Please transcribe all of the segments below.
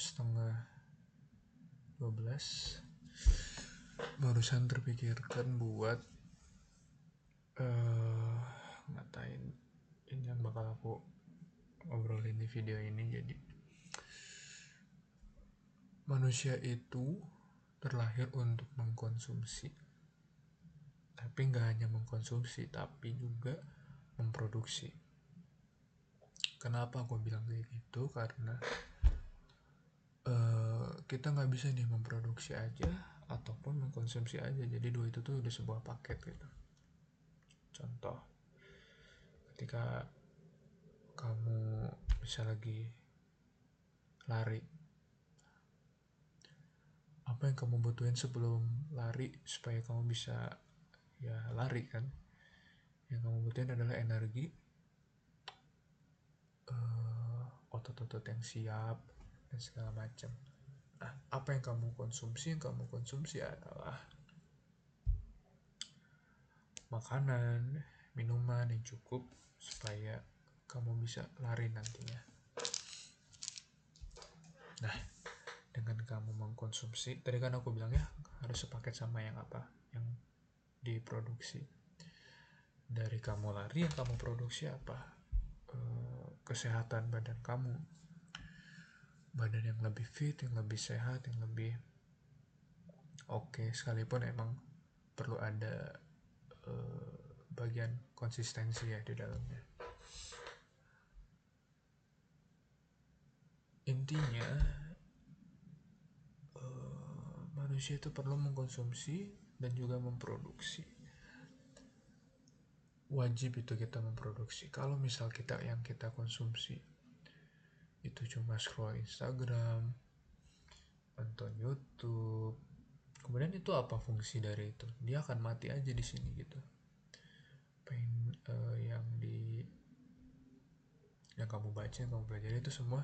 setengah 12 barusan terpikirkan buat uh, ngatain ini yang bakal aku ngobrolin di video ini. Jadi manusia itu terlahir untuk mengkonsumsi. Tapi nggak hanya mengkonsumsi tapi juga memproduksi. Kenapa aku bilang kayak gitu? Karena kita nggak bisa nih memproduksi aja ataupun mengkonsumsi aja. Jadi dua itu tuh udah sebuah paket gitu. Contoh ketika kamu bisa lagi lari apa yang kamu butuhin sebelum lari supaya kamu bisa ya lari kan? Yang kamu butuhin adalah energi uh, otot-otot yang siap dan segala macam apa yang kamu konsumsi yang kamu konsumsi adalah makanan minuman yang cukup supaya kamu bisa lari nantinya. Nah dengan kamu mengkonsumsi tadi kan aku bilang ya harus sepaket sama yang apa? Yang diproduksi. Dari kamu lari yang kamu produksi apa? E, kesehatan badan kamu badan yang lebih fit yang lebih sehat yang lebih oke okay, sekalipun emang perlu ada e, bagian konsistensi ya di dalamnya. Intinya e, manusia itu perlu mengkonsumsi dan juga memproduksi. Wajib itu kita memproduksi. Kalau misal kita yang kita konsumsi itu cuma scroll Instagram nonton YouTube. Kemudian itu apa fungsi dari itu? Dia akan mati aja di sini gitu. Pengen uh, yang di yang kamu baca yang kamu pelajari itu semua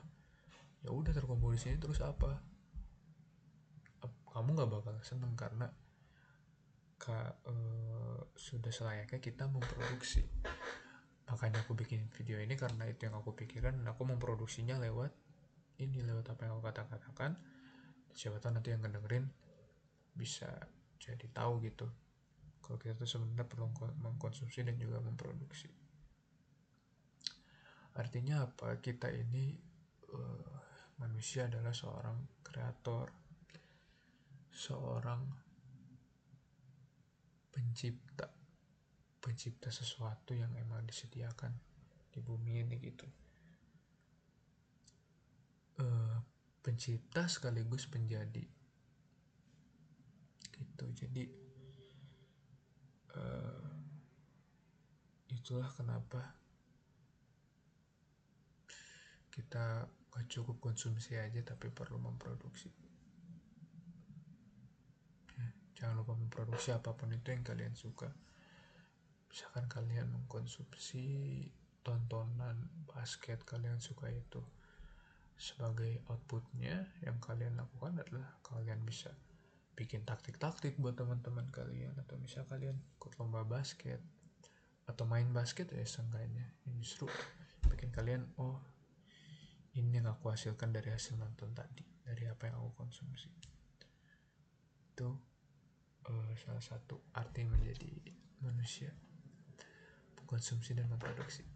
ya udah terkumpul di sini terus apa? Kamu nggak bakal seneng karena ka, uh, sudah selayaknya kita memproduksi makanya aku bikin video ini karena itu yang aku pikirkan dan aku memproduksinya lewat ini lewat apa yang aku kata-katakan. Siapa tahu nanti yang ngedengerin bisa jadi tahu gitu. Kalau kita tuh sebenarnya perlu mengkonsumsi dan juga memproduksi. Artinya apa? Kita ini uh, manusia adalah seorang kreator. Seorang pencipta pencipta sesuatu yang emang disediakan di bumi ini gitu. Uh, pencipta sekaligus penjadi gitu. Jadi uh, itulah kenapa kita gak cukup konsumsi aja tapi perlu memproduksi. Jangan lupa memproduksi apa pun itu yang kalian suka misalkan kalian mengkonsumsi tontonan basket kalian suka itu sebagai outputnya yang kalian lakukan adalah kalian bisa bikin taktik-taktik buat teman-teman kalian. Atau misal kalian ikut lomba basket atau main basket ya seenggaknya. Yang justru bikin kalian oh ini yang aku hasilkan dari hasil nonton tadi dari apa yang aku konsumsi. Itu uh, salah satu arti menjadi manusia konsumsi dan memproduksi